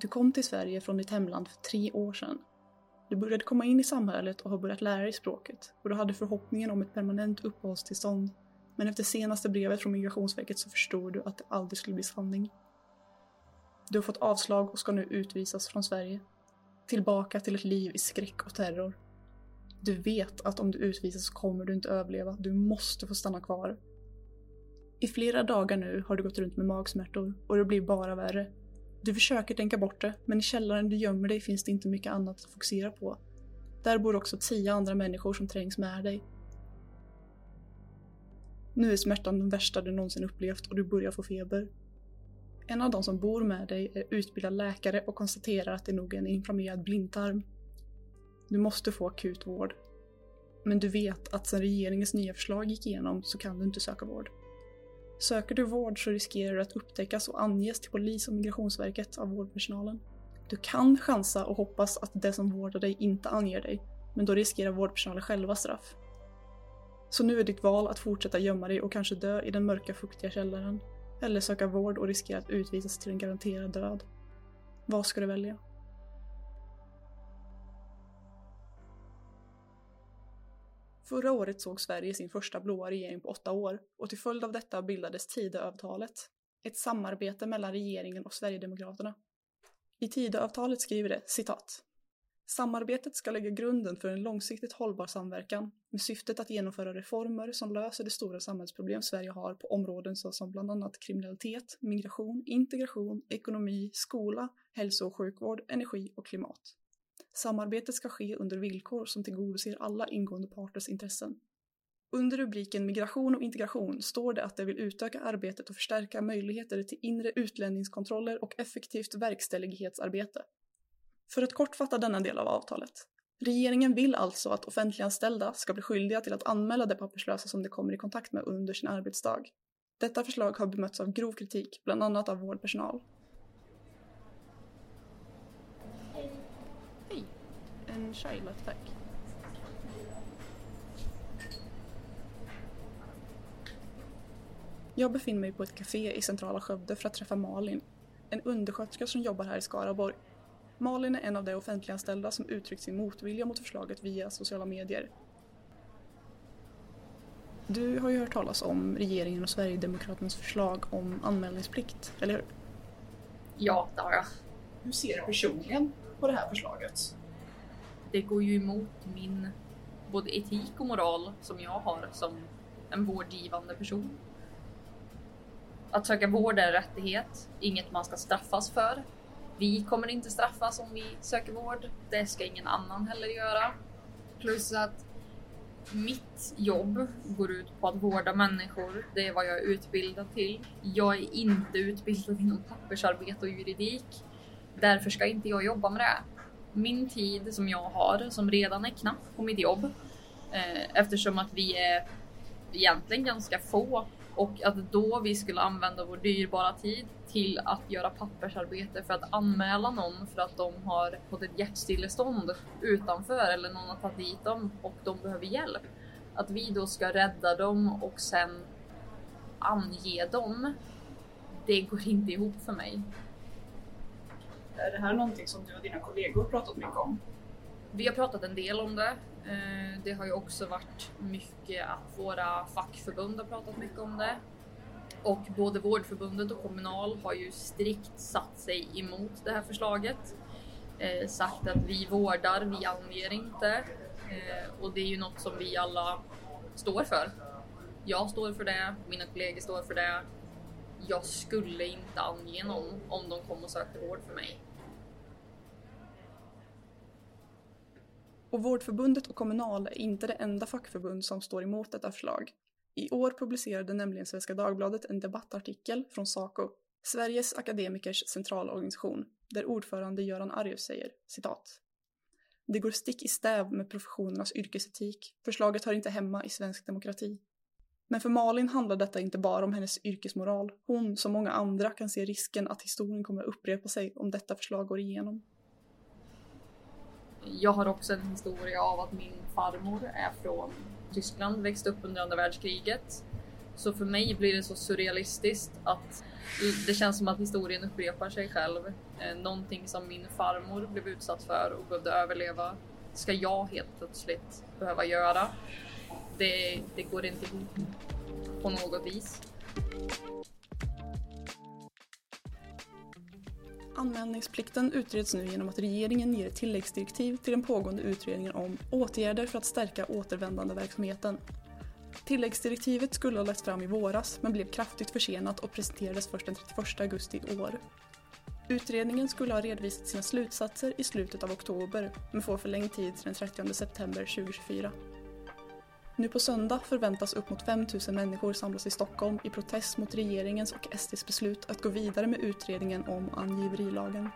Du kom till Sverige från ditt hemland för tre år sedan. Du började komma in i samhället och har börjat lära dig språket och du hade förhoppningen om ett permanent uppehållstillstånd. Men efter senaste brevet från Migrationsverket så förstod du att det aldrig skulle bli sanning. Du har fått avslag och ska nu utvisas från Sverige. Tillbaka till ett liv i skräck och terror. Du vet att om du utvisas så kommer du inte överleva. Du måste få stanna kvar. I flera dagar nu har du gått runt med magsmärtor och det blir bara värre. Du försöker tänka bort det, men i källaren du gömmer dig finns det inte mycket annat att fokusera på. Där bor också tio andra människor som trängs med dig. Nu är smärtan den värsta du någonsin upplevt och du börjar få feber. En av de som bor med dig är utbildad läkare och konstaterar att det nog är en inflammerad blindtarm. Du måste få akut vård. Men du vet att sedan regeringens nya förslag gick igenom så kan du inte söka vård. Söker du vård så riskerar du att upptäckas och anges till polis och migrationsverket av vårdpersonalen. Du kan chansa och hoppas att det som vårdar dig inte anger dig, men då riskerar vårdpersonalen själva straff. Så nu är ditt val att fortsätta gömma dig och kanske dö i den mörka fuktiga källaren. Eller söka vård och riskera att utvisas till en garanterad död. Vad ska du välja? Förra året såg Sverige sin första blåa regering på åtta år och till följd av detta bildades Tidöavtalet, ett samarbete mellan regeringen och Sverigedemokraterna. I Tidöavtalet skriver det citat. Samarbetet ska lägga grunden för en långsiktigt hållbar samverkan med syftet att genomföra reformer som löser de stora samhällsproblem Sverige har på områden såsom bland annat kriminalitet, migration, integration, ekonomi, skola, hälso och sjukvård, energi och klimat. Samarbetet ska ske under villkor som tillgodoser alla ingående parters intressen. Under rubriken Migration och integration står det att det vill utöka arbetet och förstärka möjligheter till inre utlänningskontroller och effektivt verkställighetsarbete. För att kortfatta denna del av avtalet. Regeringen vill alltså att offentliganställda ska bli skyldiga till att anmäla de papperslösa som de kommer i kontakt med under sin arbetsdag. Detta förslag har bemötts av grov kritik, bland annat av vårdpersonal. En Charlotte, tack. Jag befinner mig på ett café i centrala Skövde för att träffa Malin, en undersköterska som jobbar här i Skaraborg. Malin är en av de offentliganställda som uttryckt sin motvilja mot förslaget via sociala medier. Du har ju hört talas om regeringen och Sverigedemokraternas förslag om anmälningsplikt, eller hur? Ja, det har jag. Hur ser du personligen på det här förslaget? Det går ju emot min både etik och moral som jag har som en vårdgivande person. Att söka vård är en rättighet, inget man ska straffas för. Vi kommer inte straffas om vi söker vård. Det ska ingen annan heller göra. Plus att mitt jobb går ut på att vårda människor. Det är vad jag är utbildad till. Jag är inte utbildad inom pappersarbete och juridik. Därför ska inte jag jobba med det min tid som jag har, som redan är knapp på mitt jobb, eh, eftersom att vi är egentligen ganska få och att då vi skulle använda vår dyrbara tid till att göra pappersarbete för att anmäla någon för att de har fått ett hjärtstillestånd utanför eller någon har tagit dit dem och de behöver hjälp. Att vi då ska rädda dem och sen ange dem. Det går inte ihop för mig. Är det här någonting som du och dina kollegor pratat mycket om? Vi har pratat en del om det. Eh, det har ju också varit mycket att våra fackförbund har pratat mycket om det. Och både Vårdförbundet och Kommunal har ju strikt satt sig emot det här förslaget. Eh, sagt att vi vårdar, vi anger inte. Eh, och det är ju något som vi alla står för. Jag står för det, mina kollegor står för det. Jag skulle inte ange någon om de kom och sökte vård för mig. Och Vårdförbundet och Kommunal är inte det enda fackförbund som står emot detta förslag. I år publicerade nämligen Svenska Dagbladet en debattartikel från Saco, Sveriges akademikers centralorganisation, där ordförande Göran Arjus säger citat. Det går stick i stäv med professionernas yrkesetik. Förslaget hör inte hemma i svensk demokrati. Men för Malin handlar detta inte bara om hennes yrkesmoral. Hon, som många andra, kan se risken att historien kommer upprepa sig om detta förslag går igenom. Jag har också en historia av att min farmor är från Tyskland, växte upp under andra världskriget. Så för mig blir det så surrealistiskt att Det känns som att historien upprepar sig själv. Eh, någonting som min farmor blev utsatt för och behövde överleva ska jag helt plötsligt behöva göra. Det, det går inte ihop på något vis. Anmälningsplikten utreds nu genom att regeringen ger tilläggsdirektiv till den pågående utredningen om åtgärder för att stärka återvändandeverksamheten. Tilläggsdirektivet skulle ha lagts fram i våras men blev kraftigt försenat och presenterades först den 31 augusti i år. Utredningen skulle ha redovisat sina slutsatser i slutet av oktober men får förlängd tid till den 30 september 2024. Nu på söndag förväntas upp mot 5 000 människor samlas i Stockholm i protest mot regeringens och SDs beslut att gå vidare med utredningen om angiverilagen.